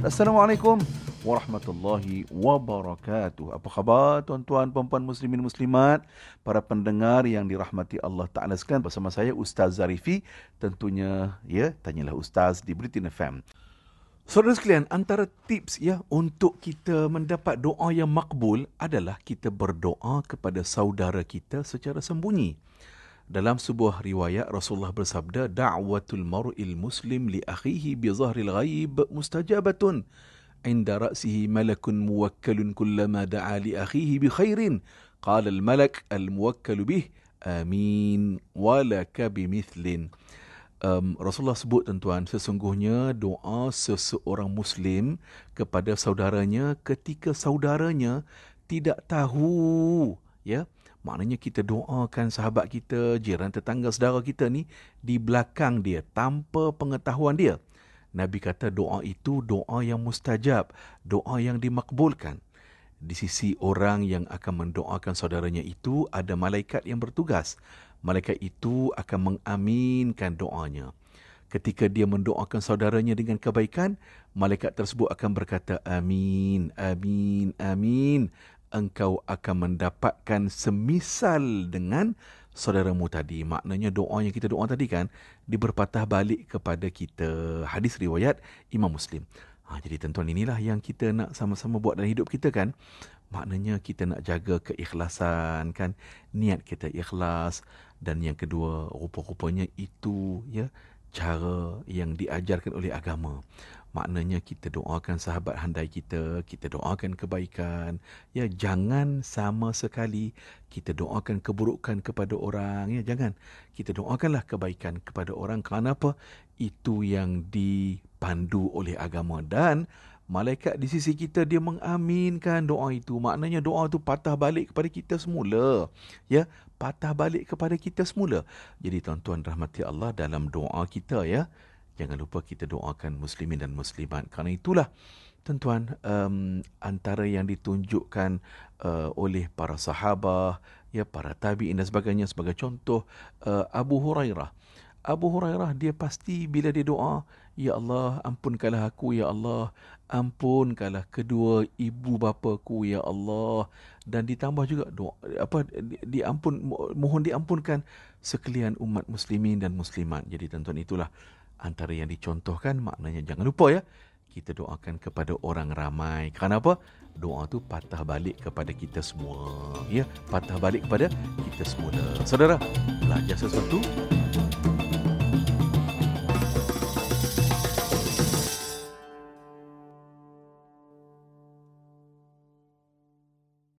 Assalamualaikum warahmatullahi wabarakatuh. Apa khabar tuan-tuan, puan-puan muslimin muslimat, para pendengar yang dirahmati Allah Taala sekalian bersama saya Ustaz Zarifi. Tentunya ya, tanyalah Ustaz di Britain FM. Saudara sekalian, antara tips ya untuk kita mendapat doa yang makbul adalah kita berdoa kepada saudara kita secara sembunyi. Dalam sebuah riwayat Rasulullah bersabda da'watul mar'il muslim li akhihi bi zahril ghaib mustajabatun. Inda ra'sihi malakun muwakkalun kullama da'a li akhihi bi khairin. Qala al malak al muwakkal bih amin. Walaka bimithlin um, Rasulullah sebut tuan-tuan sesungguhnya doa seseorang muslim kepada saudaranya ketika saudaranya tidak tahu ya Maknanya kita doakan sahabat kita, jiran tetangga saudara kita ni di belakang dia tanpa pengetahuan dia. Nabi kata doa itu doa yang mustajab, doa yang dimakbulkan. Di sisi orang yang akan mendoakan saudaranya itu ada malaikat yang bertugas. Malaikat itu akan mengaminkan doanya. Ketika dia mendoakan saudaranya dengan kebaikan, malaikat tersebut akan berkata amin, amin, amin engkau akan mendapatkan semisal dengan saudaramu tadi. Maknanya doa yang kita doa tadi kan diberpatah balik kepada kita. Hadis riwayat Imam Muslim. Ha, jadi tuan inilah yang kita nak sama-sama buat dalam hidup kita kan. Maknanya kita nak jaga keikhlasan kan. Niat kita ikhlas. Dan yang kedua rupa-rupanya itu ya cara yang diajarkan oleh agama. Maknanya kita doakan sahabat handai kita, kita doakan kebaikan. Ya, jangan sama sekali kita doakan keburukan kepada orang. Ya, jangan. Kita doakanlah kebaikan kepada orang. Kenapa? Itu yang dipandu oleh agama. Dan malaikat di sisi kita dia mengaminkan doa itu. Maknanya doa itu patah balik kepada kita semula. Ya, patah balik kepada kita semula. Jadi tuan-tuan rahmati Allah dalam doa kita ya. Jangan lupa kita doakan muslimin dan muslimat. Karena itulah tuan-tuan um, antara yang ditunjukkan uh, oleh para sahabat, ya para tabi'in dan sebagainya sebagai contoh uh, Abu Hurairah. Abu Hurairah dia pasti bila dia doa, ya Allah ampunkanlah aku ya Allah, ampunkanlah kedua ibu bapaku ya Allah dan ditambah juga doa apa diampun mohon diampunkan sekalian umat muslimin dan muslimat. Jadi tuan-tuan itulah antara yang dicontohkan maknanya jangan lupa ya kita doakan kepada orang ramai. Kenapa? Doa tu patah balik kepada kita semua. Ya, patah balik kepada kita semua. Saudara, belajar sesuatu